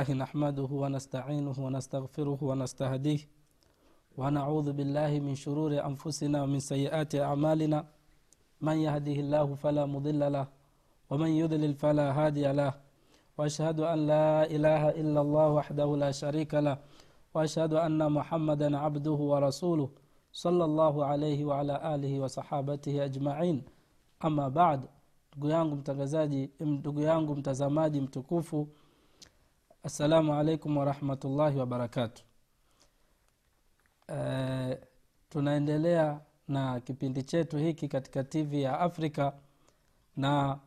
الحمد لله نحمده ونستعينه ونستغفره ونستهديه ونعوذ بالله من شرور أنفسنا ومن سيئات أعمالنا. من يهده الله فلا مضل له ومن يضلل فلا هادي له. وأشهد أن لا إله إلا الله وحده لا شريك له. وأشهد أن محمدا عبده ورسوله صلى الله عليه وعلى آله وصحابته أجمعين. أما بعد ndugu yangu mtangazaji ndugu yangu assalamu alaikum warahmatullahi wabarakatu e, tunaendelea na kipindi chetu hiki katika tv ya afrika na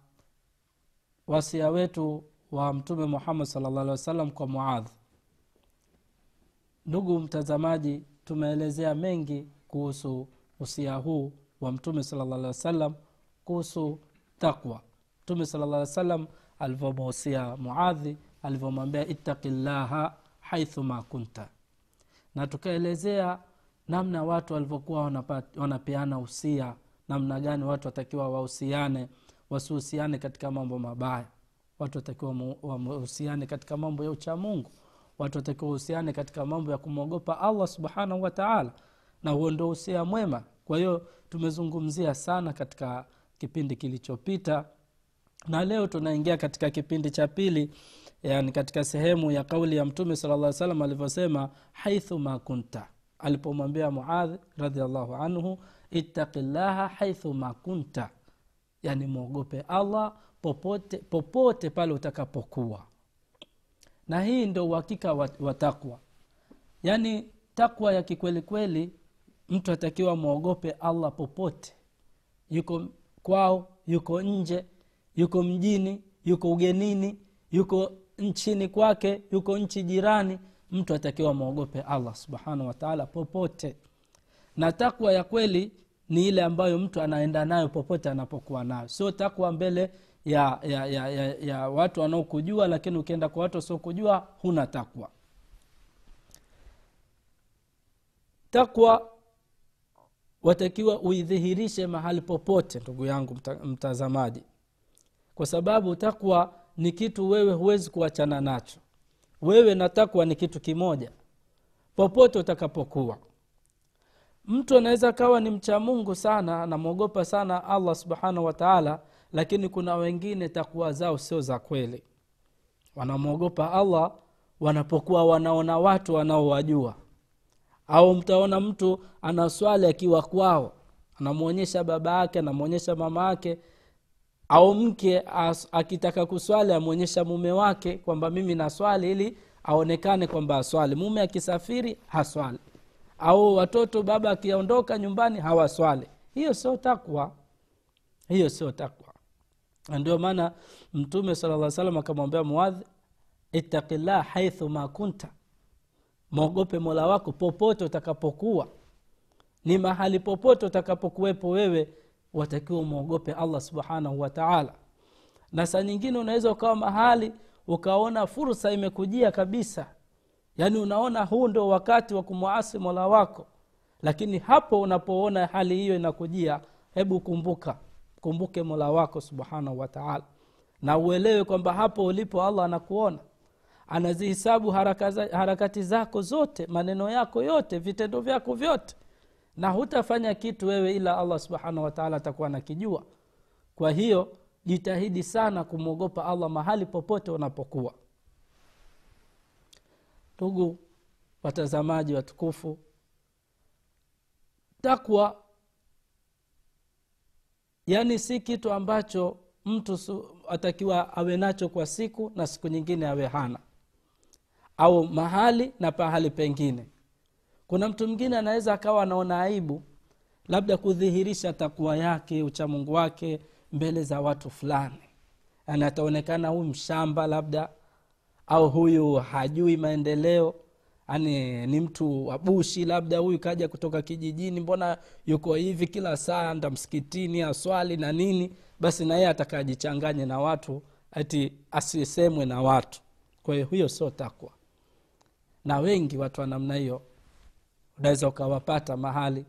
wasia wetu wa mtume muhammad salllah alih wa sallam kwa muadh. Ndugu mtazamaji tumeelezea mengi kuhusu usia huu wa mtume salllah alih wa sallam kuhusu takwa mtume sala llah salam alivyomuhusia muadhi alivyomwambia ittaqillaha haithuma kunta. Na tukaelezea namna watu walivyokuwa wanapeana usia namna gani watu watakiwa wahusiane wasihusiane katika mambo mabaya. Watu watakiwa wahusiane katika mambo ya uchamungu. Watu watakiwa wahusiane katika mambo ya kumwogopa allah subhanahu wataala na huo ndo usia mwema. Kwa hiyo tumezungumzia sana katika kipindi kilichopita na leo tunaingia katika kipindi cha pili yani katika sehemu ya kauli ya mtume sala lla salam alivyosema haithu ma kunta. Alipomwambia muadh radiallahu anhu ittaqi llaha haithu ma kunta. Yani mwogope allah popote popote pale utakapokuwa. Na hii ndo uhakika wa, wa takwa. Yaani takwa ya kikwelikweli mtu atakiwa mwogope allah popote. Yuko kwao yuko nje yuko mjini yuko ugenini yuko nchini kwake yuko nchi jirani mtu atakiwa mwogope allah subhanahu wataala popote. Na takwa ya kweli ni ile ambayo mtu anaenda nayo popote anapokuwa nayo. Sio takwa mbele ya, ya, ya, ya, ya watu wanaokujua lakini ukienda kwa watu wasiokujua huna takwa. Takwa watakiwa uidhihirishe mahali popote ndugu yangu mta, mtazamaji. Kwa sababu takwa ni kitu wewe huwezi kuachana nacho. Wewe na takwa ni kitu kimoja popote utakapokuwa. Mtu anaweza kawa ni mcha mungu sana anamwogopa sana allah subhanahu wataala lakini kuna wengine takwa zao sio za kweli. Wanamwogopa allah wanapokuwa wanaona watu wanaowajua. Au mtaona mtu anaswali akiwa kwao anamwonyesha baba yake anamwonyesha mama yake au mke as, akitaka kuswali amwonyesha mume wake kwamba mimi naswali ili aonekane kwamba aswali. Mume akisafiri haswali. Au watoto baba akiondoka nyumbani hawaswali. Hiyo sio takwa. Hiyo sio takwa. Ndio maana mtume sala salam akamwambia muadhi ittaqillah haithu ma kunta. Mwogope mola wako popote utakapokuwa. Ni mahali popote utakapokuwepo wewe watakiwa umwogope allah subhanahu wataala na saa nyingine unaweza ukawa mahali ukaona fursa imekujia kabisa. Yaani unaona huu ndio wakati wa kumwasi mola wako. Lakini hapo unapoona hali hiyo inakujia hebu kumbuka kumbuke mola wako subhanahu wataala na uelewe kwamba hapo ulipo allah anakuona. Anazihisabu harakati zako zote maneno yako yote vitendo vyako vyote na hutafanya kitu wewe ila allah subhanahu wataala atakuwa nakijua kwa hiyo jitahidi sana kumwogopa allah mahali popote unapokuwa. Ndugu watazamaji watukufu takwa yaani si kitu ambacho mtu su, atakiwa awe nacho kwa siku na siku nyingine awe hana. Au mahali na pahali pengine kuna mtu mwingine anaweza akawa anaona aibu labda kudhihirisha takua yake uchamungu wake mbele za watu fulani. Yani ataonekana huyu mshamba labda au huyu hajui maendeleo ani ni mtu wabushi labda huyu kaja kutoka kijijini mbona yuko hivi kila saa nda msikitini aswali na nini? Basi na yeye atakajichanganye na watu ati asisemwe na watu. Kwa hiyo huyo sio takwa. Na wengi watu wa namna hiyo unaweza ukawapata mahali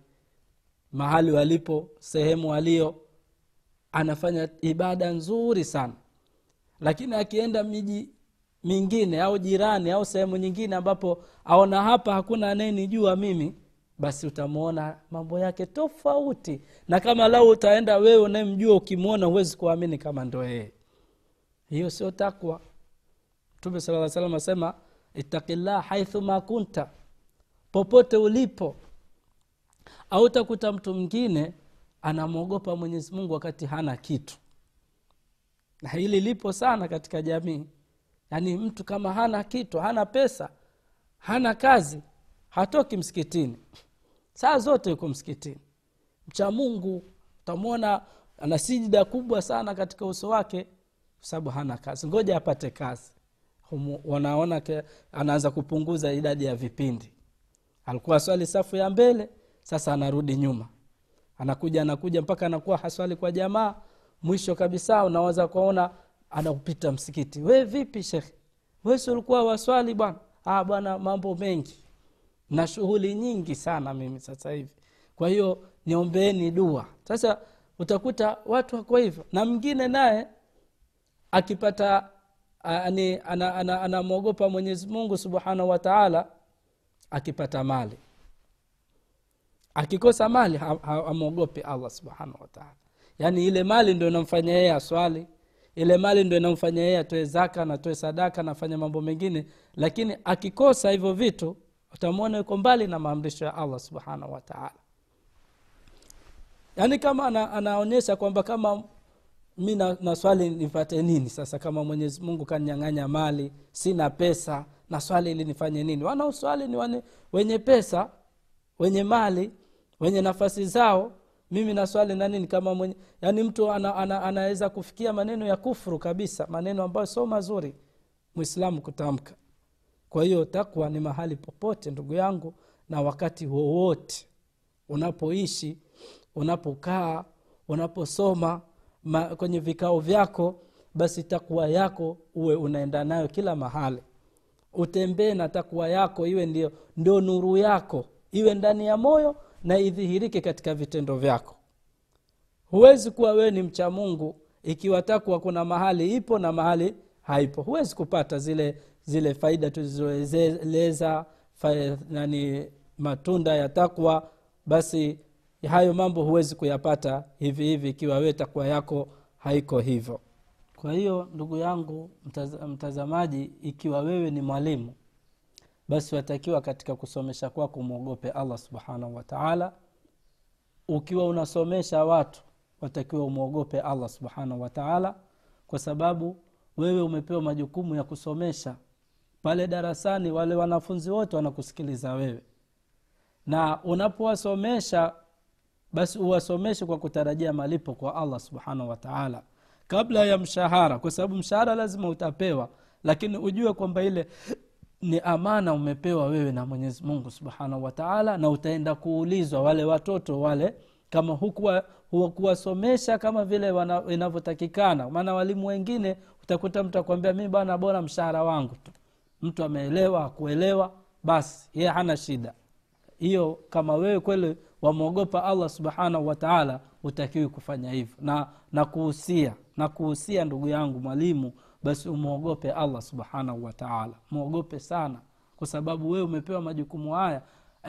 mahali walipo sehemu walio. Anafanya ibada nzuri sana. Lakini akienda miji mingine au jirani au sehemu nyingine ambapo aona hapa hakuna anayenijua mimi basi utamwona mambo yake tofauti. Na kama lau utaenda wewe unayemjua ukimwona huwezi kuamini kama ndo yeye. Hiyo sio takwa. Mtume sala salam asema ittaqillah haithuma kunta popote ulipo au utakuta mtu mwingine anamwogopa mwenyezi mungu wakati hana kitu. Na hili lipo sana katika jamii. Yaani mtu kama hana kitu hana pesa hana kazi hatoki msikitini. Saa zote yuko msikitini. Mcha mungu utamwona ana sijida kubwa sana katika uso wake kwa sababu hana kazi. Ngoja apate kazi. Wanaona anaanza kupunguza idadi ya vipindi alikuwa swali safu ya mbele sasa anarudi nyuma. Anakuja anakuja mpaka anakuwa haswali kwa jamaa. Mwisho kabisa unaweza kuona anaupita msikiti. We vipi shekhe? Wesi ulikuwa waswali bwana? Ah bwana mambo mengi. Na shughuli nyingi sana mimi sasa hivi. Kwa hiyo niombeeni dua. Sasa utakuta watu wako hivyo. Na mwingine naye akipata anamwogopa ana, ana, ana mwenyezi mungu subhanahu wa taala akipata mali. Akikosa mali amwogopi allah subhanahu wataala yaani ile mali ndo inamfanya yeye aswali ile mali ndo inamfanya yeye atoe zaka natoe sadaka nafanya mambo mengine lakini akikosa hivyo vitu utamwona yuko mbali na maamrisho ya allah subhanahu wataala yaani kama ana, anaonyesha kwamba kama mi na, na swali nipate nini sasa kama mwenyezi mungu kanyang'anya mali sina pesa na swali ili nifanye nini. Wanaoswali ni wane, wenye pesa wenye mali wenye nafasi zao. Mimi naswali na nini kama mwenye yaani mtu ana, ana, anaweza kufikia maneno ya kufuru kabisa maneno ambayo sio mazuri mwislamu kutamka. Kwa hiyo takwa ni mahali popote ndugu yangu na wakati wowote. Unapoishi unapokaa unaposoma ma, kwenye vikao vyako basi takwa yako uwe unaenda nayo kila mahali utembee na takwa yako iwe ndio, ndio nuru yako. Iwe ndani ya moyo na idhihirike katika vitendo vyako. Huwezi kuwa wewe ni mcha mungu ikiwa takwa kuna mahali ipo na mahali haipo. Huwezi kupata zile zile faida tulizoeleza nani matunda ya takwa. Basi hayo mambo huwezi kuyapata hivi hivi ikiwa wewe takwa yako haiko hivyo kwa hiyo ndugu yangu mtazamaji ikiwa wewe ni mwalimu basi watakiwa katika kusomesha kwako umwogope allah subhanahu wataala ukiwa unasomesha watu watakiwa umwogope allah subhanahu wataala kwa sababu wewe umepewa majukumu ya kusomesha. Pale darasani wale wanafunzi wote wanakusikiliza wewe. Na unapowasomesha basi uwasomeshe kwa kutarajia malipo kwa allah subhanahu wataala kabla ya mshahara kwa sababu mshahara lazima utapewa lakini ujue kwamba ile ni amana umepewa wewe na mwenyezi mungu subhanahu wataala na utaenda kuulizwa wale watoto wale kama hukuwa hukuwasomesha kama vile inavyotakikana. Maana walimu wengine utakuta mtu akwambia mi bana bora mshahara wangu tu. Mtu ameelewa akuelewa basi yeye hana shida. Hiyo kama wewe kweli wamwogopa allah subhanahu wataala utakiwi kufanya hivyo. Na na kuhusia ndugu yangu mwalimu basi umwogope allah subhanahu wataala mwogope sana kwa sababu wewe umepewa majukumu haya.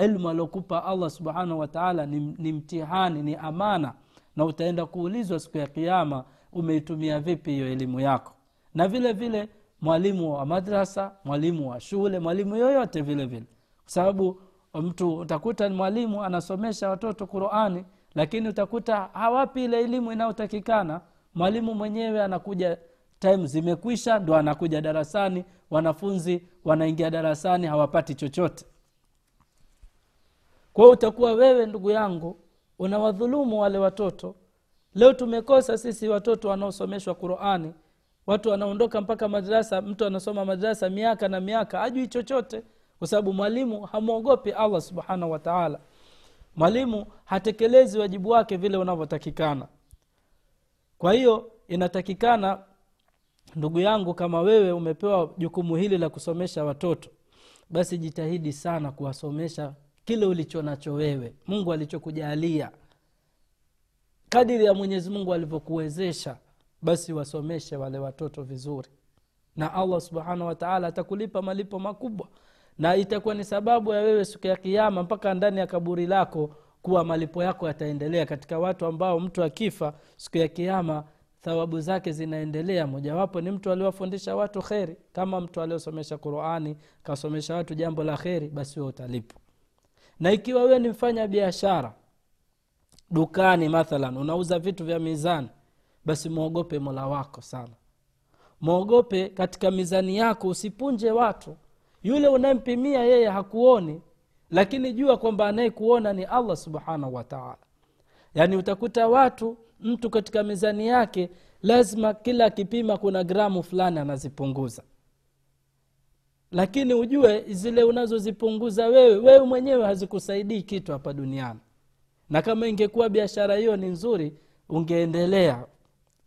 Ilmu aliokupa allah subhanahu wataala ni, ni mtihani ni amana na utaenda kuulizwa siku ya kiama umeitumia vipi hiyo elimu yako. Na vile vile mwalimu wa madrasa mwalimu wa shule mwalimu yoyote vile vile. Kwa sababu mtu utakuta mwalimu anasomesha watoto qurani lakini utakuta hawapi ile elimu inayotakikana. Mwalimu mwenyewe anakuja time zimekwisha ndo anakuja darasani. Wanafunzi wanaingia darasani hawapati chochote. Kwao utakuwa wewe ndugu yangu unawadhulumu wale watoto. Leo tumekosa sisi watoto wanaosomeshwa qurani. Watu wanaondoka mpaka madarasa mtu anasoma madarasa miaka na miaka ajui chochote. Kwa sababu mwalimu hamwogopi allah subhanahu wataala mwalimu hatekelezi wajibu wake vile unavyotakikana. Kwa hiyo inatakikana ndugu yangu kama wewe umepewa jukumu hili la kusomesha watoto basi jitahidi sana kuwasomesha kile ulicho nacho wewe mungu alichokujalia. Kadiri ya mwenyezi mungu alivyokuwezesha basi wasomeshe wale watoto vizuri. Na allah subhanahu wataala atakulipa malipo makubwa na itakuwa ni sababu ya wewe siku ya kiama mpaka ndani ya kaburi lako kuwa malipo yako yataendelea katika watu ambao mtu akifa siku ya kiama thawabu zake zinaendelea. Mojawapo ni mtu aliwafundisha watu kheri. Kama mtu aliosomesha qurani kasomesha watu jambo la kheri basi wewe utalipo. Na ikiwa wewe ni mfanya biashara dukani mathalan unauza vitu vya mizani basi mwogope mola wako sana. Mwogope katika mizani yako usipunje watu yule unayempimia yeye hakuoni lakini jua kwamba anayekuona ni allah subhanahu wataala yaani utakuta watu mtu katika mizani yake lazima kila akipima kuna gramu fulani anazipunguza. Lakini ujue zile unazozipunguza wewe wewe mwenyewe hazikusaidii kitu hapa duniani. Na kama ingekuwa biashara hiyo ni nzuri ungeendelea.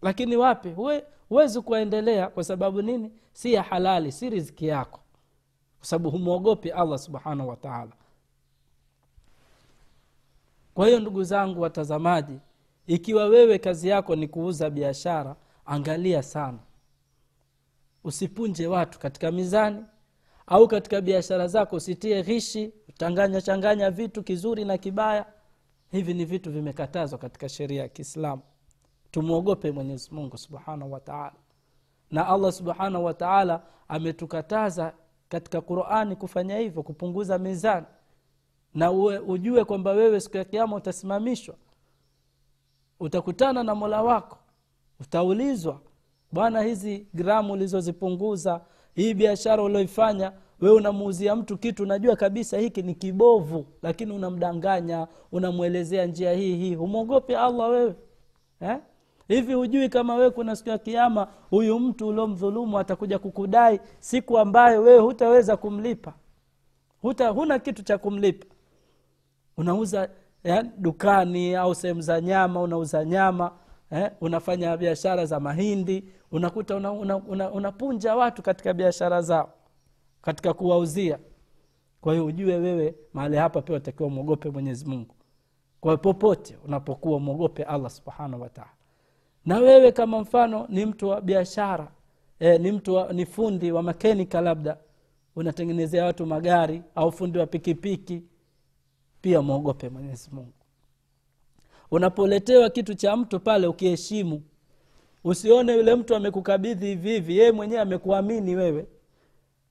Lakini wapi? Huwezi kuendelea kwa sababu nini? Si ya halali si riziki yako kwa sababu humwogopi allah subhanahu wataala kwa hiyo ndugu zangu watazamaji ikiwa wewe kazi yako ni kuuza biashara angalia sana. Usipunje watu katika mizani au katika biashara zako usitie ghishi changanya changanya vitu kizuri na kibaya. Hivi ni vitu vimekatazwa katika sheria ya kiislamu. Tumwogope mwenyezi mungu subhanahu wataala na allah subhanahu wataala ametukataza katika qurani kufanya hivyo kupunguza mizani. Na uwe, ujue kwamba wewe siku ya kiama utasimamishwa. Utakutana na mola wako. Utaulizwa bwana hizi gramu ulizozipunguza hii biashara ulioifanya wewe unamuuzia mtu kitu unajua kabisa hiki ni kibovu lakini unamdanganya unamwelezea njia hii hii. Humwogopi allah wewe? Eh? Hivi hujui kama wewe kuna siku ya kiama huyu mtu uliomdhulumu atakuja kukudai siku ambayo wewe hutaweza kumlipa? Huta, huna kitu cha kumlipa. Unauza ya, dukani au sehemu za nyama unauza nyama eh, unafanya biashara za mahindi unakuta unapunja una, una, una watu katika biashara zao katika kuwauzia. Kwa hiyo ujue wewe mahali hapa pia utakiwa mwogope mwenyezi mungu. Kwa popote unapokuwa mwogope allah subhanahu wataala na wewe kama mfano ni mtu wa biashara e, ni mtu wa, ni fundi wa makenika labda. Unatengenezea watu magari au fundi wa pikipiki pia mwogope mwenyezi mungu. Unapoletewa kitu cha mtu pale ukiheshimu usione yule mtu amekukabidhi hivi hivi mwenyewe amekuamini wewe.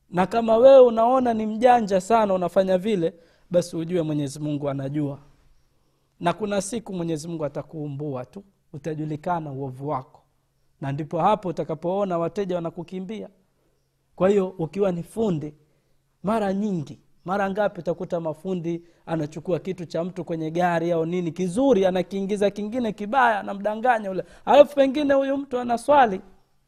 Na kama wewe unaona ni mjanja sana unafanya vile basi ujue mwenyezi mungu anajua. Na kuna siku mwenyezi mungu atakuumbua tu utajulikana uovu wako. Na ndipo hapo utakapoona wateja wanakukimbia. Kwa hiyo ukiwa ni fundi mara nyingi mara ngapi utakuta mafundi anachukua kitu cha mtu kwenye gari au nini kizuri anakiingiza kingine kibaya anamdanganya ule. Alafu pengine huyu mtu anaswali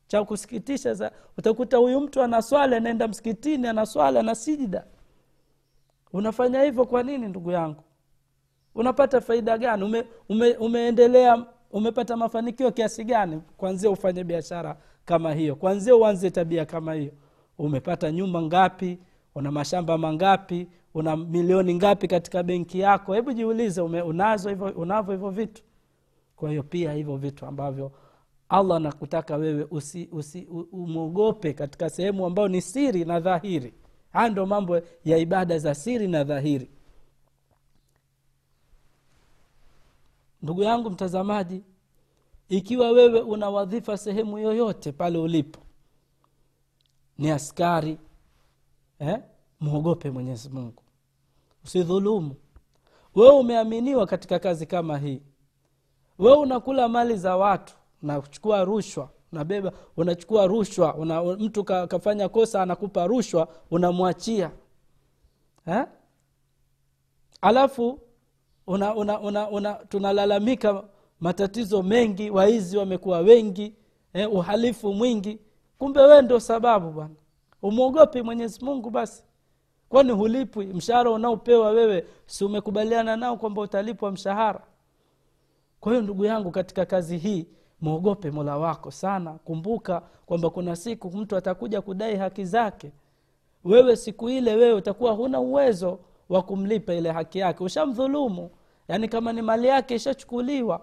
cha kusikitisha za, utakuta huyu mtu anaswali anaenda msikitini anaswali ana sijida. Unafanya hivyo kwa nini ndugu yangu? Unapata faida gani? Ume, ume, umeendelea umepata mafanikio kiasi gani? Kwanzia ufanye biashara kama hiyo. Kwanzia uanze tabia kama hiyo. Umepata nyumba ngapi? Una mashamba mangapi? Una milioni ngapi katika benki yako? Hebu jiulize ume, unazo hivyo unavyo hivyo vitu. Kwa hiyo pia hivyo vitu ambavyo allah anakutaka wewe usi, usi, umwogope katika sehemu ambayo ni siri na dhahiri. Haya ndo mambo ya ibada za siri na dhahiri ndugu yangu mtazamaji ikiwa wewe una wadhifa sehemu yoyote pale ulipo ni askari eh? mwogope mwenyezi mungu usidhulumu wewe umeaminiwa katika kazi kama hii wewe unakula mali za watu nachukua rushwa unabeba unachukua rushwa una, mtu ka, kafanya kosa anakupa rushwa unamwachia eh? alafu una, una, una, una, tunalalamika matatizo mengi waizi wamekuwa wengi eh, uhalifu mwingi. Kumbe wee ndo sababu bwana. Umwogopi mwenyezi mungu basi. Kwani hulipwi mshahara unaopewa wewe si umekubaliana nao kwamba utalipwa mshahara? Kwa hiyo ndugu yangu katika kazi hii mwogope mola wako sana. Kumbuka kwamba kuna siku mtu atakuja kudai haki zake. Wewe siku ile wewe utakuwa huna uwezo wa kumlipa ile haki yake. Ushamdhulumu yaani kama ni mali yake ishachukuliwa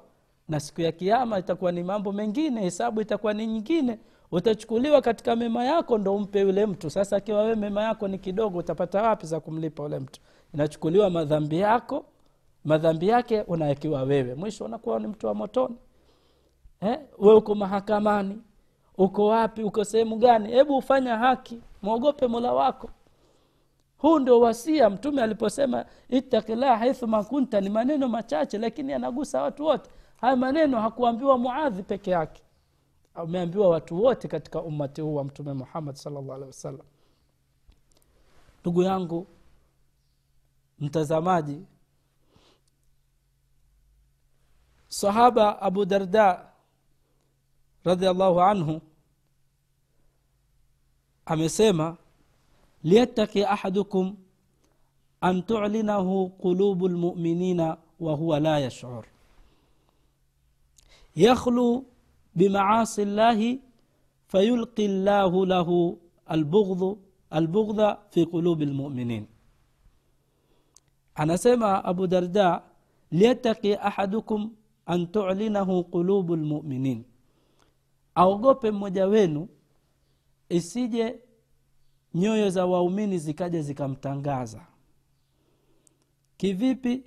na siku ya kiama itakuwa ni mambo mengine hesabu itakuwa ni nyingine utachukuliwa katika mema yako ndo umpe yule mtu. Sasa akiwa wewe mema yako ni kidogo utapata wapi za kumlipa yule mtu? Inachukuliwa madhambi yako madhambi yake unawekiwa wewe. Mwisho unakuwa ni mtu wa motoni. Eh? we uko mahakamani uko wapi uko sehemu gani? Hebu ufanya haki mwogope mola wako huu ndio wasia mtume aliposema ittakillah haithuma kunta ni maneno machache lakini anagusa watu wote. Haya maneno hakuambiwa muadhi peke yake. Ameambiwa watu wote katika ummati huu wa mtume muhammad salllah alehi wasallam. Ndugu yangu mtazamaji sahaba abu darda radiallahu anhu amesema liyattaki ahadukum an tulinahu qulubu lmuminina wahuwa la yashur yakhlu bimaasi llahi fayulqi llahu lahu albughdhu albughdha fi qulubi lmuminin anasema abu darda liyattaki ahadukum an tulinahu qulubu lmuminin aogope mmoja wenu isije nyoyo za waumini zikaja zikamtangaza. Kivipi?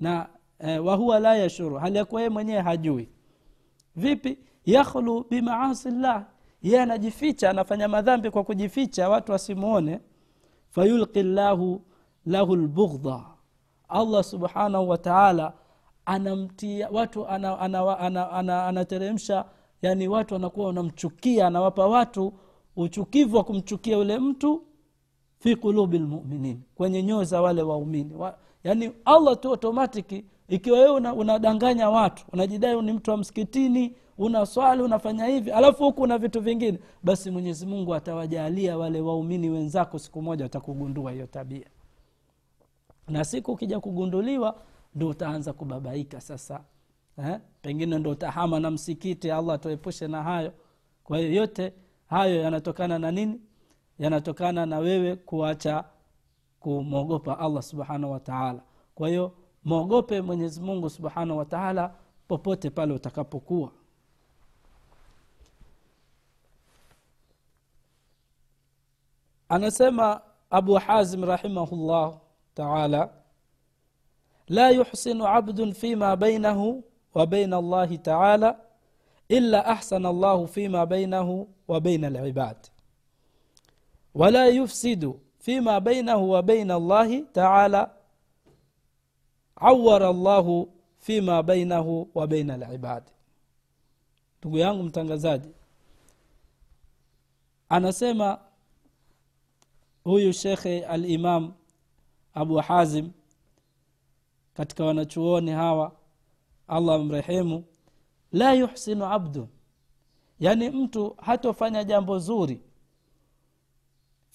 Na eh, wahuwa la yashuru. Hali yakuwa yeye mwenyewe hajui. Vipi? Yakhlu bimaasi llah. Yeye anajificha anafanya madhambi kwa kujificha watu wasimwone fayulqi llahu lahu lbughdha allah subhanahu wa taala anamtia watu anateremsha ana, ana, ana, ana, ana yani watu wanakuwa wanamchukia anawapa watu uchukivu wa kumchukia yule mtu fi qulubi lmuminin kwenye nyoyo za wale waumini. Wa, yani allah tu automatiki ikiwa wewe una, unadanganya watu unajidai ni mtu wa msikitini una swali unafanya hivi alafu huku una vitu vingine basi mwenyezi mungu atawajalia wale waumini wenzako siku moja watakugundua hiyo tabia. Na siku ukija kugunduliwa ndo utaanza kubabaika sasa eh? pengine ndo utahama na msikiti allah tuepushe na hayo. Kwa hiyo yote hayo yanatokana na nini? Yanatokana na wewe kuacha kumwogopa allah subhanahu wataala kwa hiyo mwogope mwenyezi mungu subhanahu wataala popote pale utakapokuwa. Anasema abu hazim rahimahullah taala la yuhsinu abdun fima bainahu wa baina allahi taala illa ahsana llahu fima bainahu wa baina alibad. Wala yufsidu fima bainahu wa baina llahi taala awara llahu fima bainahu wa baina alibad. Ndugu yangu mtangazaji anasema huyu shekhe alimam abu hazim katika wanachuoni hawa allah mrehemu la yuhsinu abdu. Yani mtu hatofanya jambo zuri.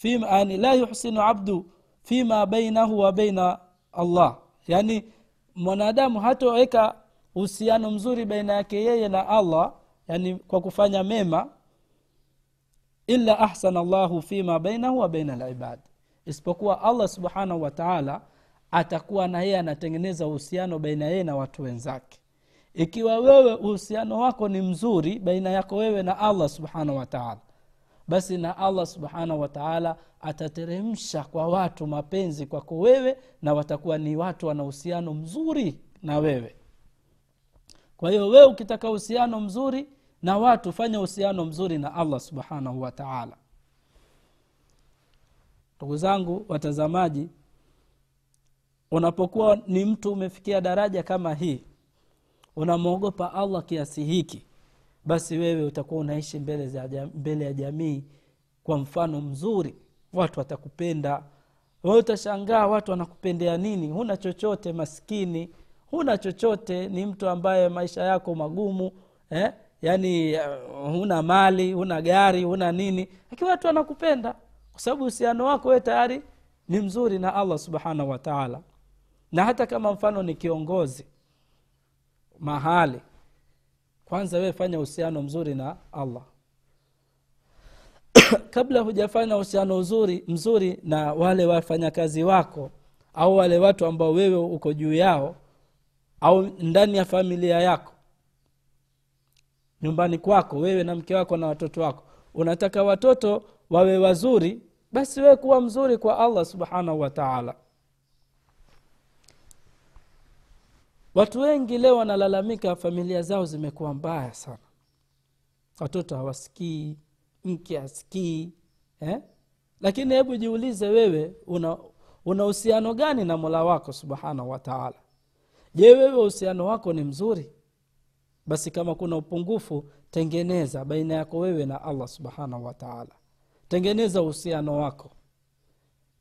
Yani la yuhsinu abdu fima bainahu wa baina allah. Yani mwanadamu hatoweka uhusiano mzuri baina yake yeye na allah yani kwa kufanya mema illa ahsana llahu fima bainahu wa baina libad isipokuwa allah subhanahu wa taala atakuwa na yeye anatengeneza uhusiano baina yeye na watu wenzake ikiwa wewe uhusiano wako ni mzuri baina yako wewe na allah subhanahu wataala basi na allah subhanahu wataala atateremsha kwa watu mapenzi kwako wewe na watakuwa ni watu wana uhusiano mzuri na wewe. Kwa hiyo wewe ukitaka uhusiano mzuri na watu fanya uhusiano mzuri na allah subhanahu wataala ndugu zangu watazamaji unapokuwa ni mtu umefikia daraja kama hii unamwogopa allah kiasi hiki basi wewe utakuwa unaishi mbele, mbele ya jamii kwa mfano mzuri. Watu watakupenda. We utashangaa watu wanakupendea nini? Huna chochote maskini. Huna chochote ni mtu ambaye maisha yako magumu eh? yaani uh, huna mali huna gari huna nini. Lakini watu wanakupenda. Kwa sababu uhusiano wako we tayari ni mzuri na allah subhanahu wataala na hata kama mfano ni kiongozi mahali. Kwanza wewe fanya uhusiano mzuri na allah. Kabla hujafanya uhusiano mzuri na wale wafanyakazi wako au wale watu ambao wewe uko juu yao au ndani ya familia yako nyumbani kwako wewe na mke wako na watoto wako unataka watoto wawe wazuri basi wewe kuwa mzuri kwa allah subhanahu wa taala watu wengi leo wanalalamika familia zao zimekuwa mbaya sana. Watoto hawasikii mke hasikii eh? lakini hebu jiulize wewe una uhusiano gani na mola wako subhanahu wataala je wewe uhusiano wako ni mzuri? Basi kama kuna upungufu tengeneza baina yako wewe na allah subhanahu wataala tengeneza uhusiano wako.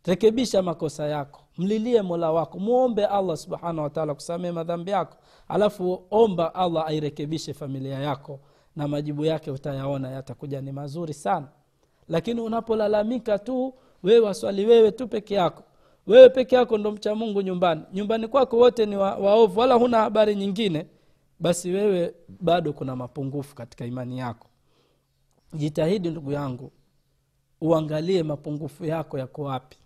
Rekebisha makosa yako mlilie mola wako. Mwombe allah subhanahu wataala kusamee madhambi yako. Alafu omba allah airekebishe familia yako na majibu yake utayaona yatakuja ni mazuri sana. Lakini unapolalamika tu wewe waswali wewe tu peke yako. Wewe peke yako ndo mcha mungu nyumbani. Nyumbani kwako wote ni wa, waovu wala huna habari nyingine basi wewe bado kuna mapungufu katika imani yako. Jitahidi ndugu yangu uangalie mapungufu yako yako wapi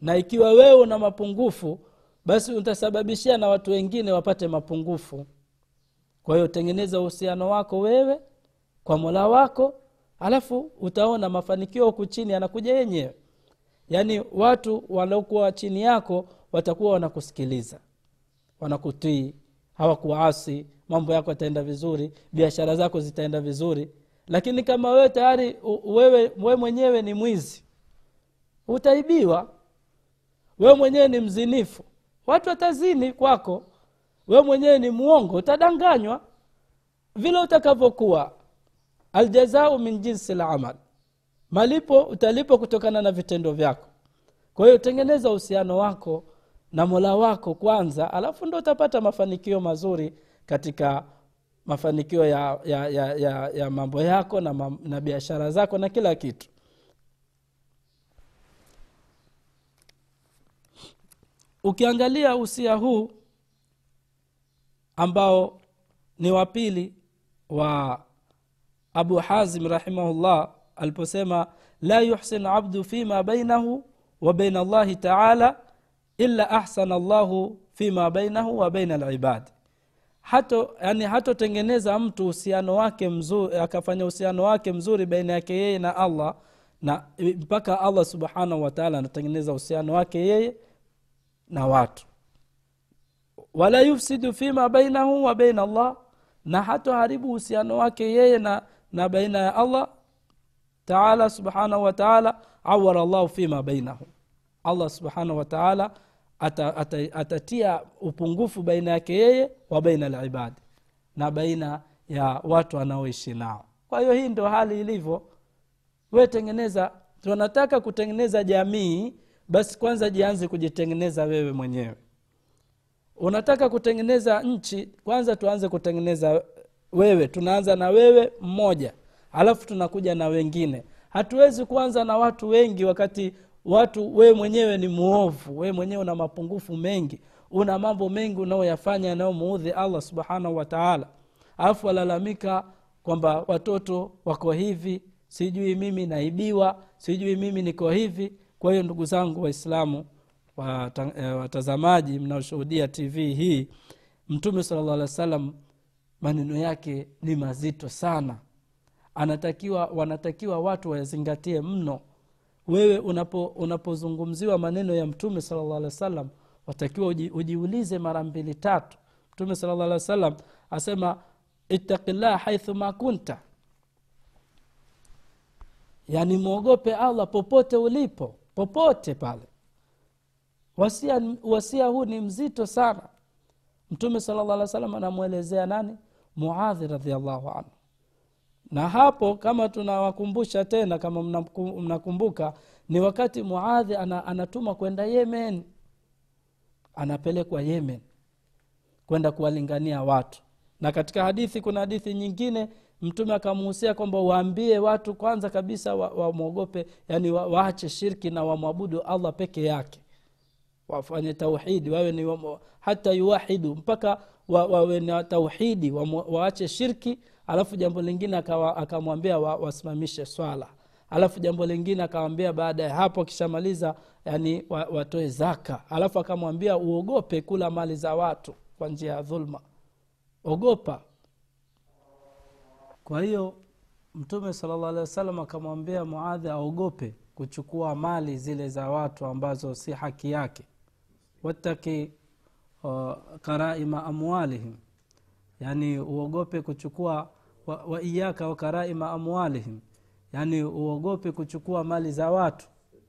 na ikiwa wewe una mapungufu basi utasababishia na watu wengine wapate mapungufu. Kwa hiyo tengeneza uhusiano wako wewe kwa mola wako alafu utaona mafanikio huku chini yanakuja yenyewe. Yaani watu waliokuwa chini yako watakuwa wanakusikiliza wanakutii hawakuasi mambo yako yataenda vizuri biashara zako zitaenda vizuri. Lakini kama wewe tayari wewe, mwenyewe ni mwizi utaibiwa wewe mwenyewe ni mzinifu. Watu watazini kwako. Wewe mwenyewe ni mwongo utadanganywa. Vile utakavyokuwa. Aljazau min jinsi lamal malipo utalipo kutokana na vitendo vyako. Kwa hiyo tengeneza uhusiano wako na mola wako kwanza alafu ndo utapata mafanikio mazuri katika mafanikio ya, ya, ya, ya, ya mambo yako na, na biashara zako na kila kitu ukiangalia usia huu ambao ni wa pili wa abu hazim rahimahullah aliposema la yuhsin abdu fima bainahu wa baina allahi taala illa ahsana llahu fima bainahu wa baina libadi hato yani hatotengeneza mtu uhusiano wake mzuri akafanya uhusiano wake mzuri baina yake yeye na allah na mpaka allah subhanahu wataala anatengeneza uhusiano wake yeye na watu. Wala yufsidu fima bainahu wa baina allah na hatoharibu uhusiano wake yeye na, na baina ya allah taala subhanahu wataala awara llahu fima bainahu. Allah subhanahu wataala ata, ata, atatia upungufu baina yake yeye wa baina libadi na baina ya watu anaoishi nao. Kwa hiyo hii ndo hali ilivyo. Wetengeneza tunataka kutengeneza jamii basi kwanza jianze kujitengeneza wewe mwenyewe. Unataka kutengeneza nchi kwanza tuanze kutengeneza wewe. Tunaanza na wewe mmoja alafu tunakuja na wengine. Hatuwezi kuanza na watu wengi wakati watu wewe mwenyewe ni muovu. Wewe mwenyewe una mapungufu mengi. Una mambo mengi unaoyafanya yanayomuudhi allah subhanahu wataala alafu walalamika kwamba watoto wako hivi sijui mimi naibiwa sijui mimi niko hivi kwa hiyo ndugu zangu waislamu watazamaji mnaoshuhudia tv hii mtume sala llah alih wa sallam maneno yake ni mazito sana. Anatakiwa wanatakiwa watu wayazingatie mno. Wewe unapo unapozungumziwa maneno ya mtume sala llah alih wa sallam watakiwa uji, ujiulize mara mbili tatu. Mtume sala llah alih wa sallam asema ittaqillah haithu ma kunta. Yani mwogope allah popote ulipo popote pale. Wasia, wasia huu ni mzito sana. Mtume sala llah alih wa sallam anamwelezea nani? Muadhi radiallahu anhu. Na hapo kama tunawakumbusha tena kama mnakumbuka ni wakati muadhi ana, anatuma kwenda yemen. Anapelekwa yemen kwenda kuwalingania watu. Na katika hadithi kuna hadithi nyingine mtume akamuhusia kwamba waambie watu kwanza kabisa wamwogope wa yani wa, waache shirki na wamwabudu allah peke yake. Wafanye tauhidi wawe ni wa, hata yuwahidu mpaka wawe na tauhidi wa, waache shirki alafu jambo lingine akamwambia wa, wasimamishe swala. Alafu jambo lingine akawambia baada ya hapo akishamaliza yani watoe zaka. Alafu akamwambia uogope kula mali za watu kwa njia ya dhulma. Ogopa kwa hiyo mtume salllah alehi wasallam akamwambia muadhi aogope kuchukua mali zile za watu ambazo si haki yake. Wattaki uh, karaima amwalihim. Yani uogope kuchukua wa, wa wa karaima amwalihim. Yani uogope kuchukua mali za watu.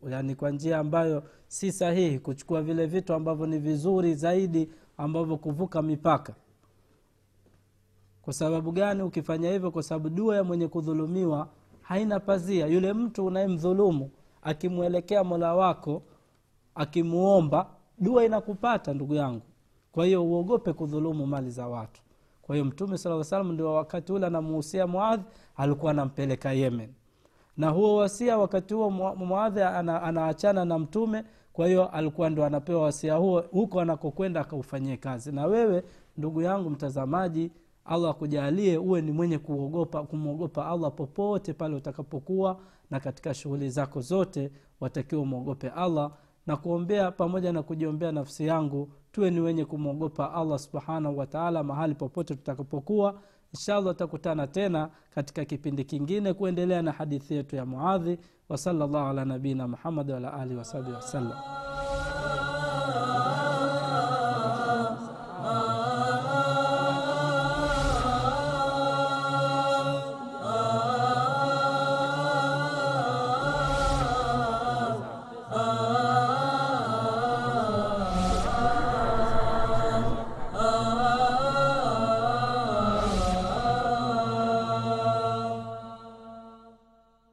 Yani kwa njia ambayo si sahihi kuchukua vile vitu ambavyo ni vizuri zaidi ambavyo kuvuka mipaka kwa sababu gani ukifanya hivyo? Kwa sababu dua ya mwenye kudhulumiwa haina pazia. Yule mtu unayemdhulumu akimwelekea mola wako akimuomba dua inakupata ndugu yangu. Kwa hiyo uogope kudhulumu mali za watu. Kwa hiyo mtume saa salam ndio wakati ule anamuhusia muadhi alikuwa anampeleka yemen. Na huo wasia wakati huo muadhi ana, na mtume kwa hiyo alikuwa ndo anapewa wasia huo huko anakokwenda akaufanyie kazi. Na wewe ndugu yangu mtazamaji allah akujalie uwe ni mwenye kuogopa kumwogopa allah popote pale utakapokuwa na katika shughuli zako zote watakiwa umwogope allah. Na kuombea pamoja na kujiombea nafsi yangu tuwe ni wenye kumwogopa allah subhanahu wataala mahali popote tutakapokuwa. Inshallah tutakutana tena katika kipindi kingine kuendelea na hadithi yetu ya muadhi. Wasalllahu ala nabiina muhammadi waala alihi wasahbihi wasallam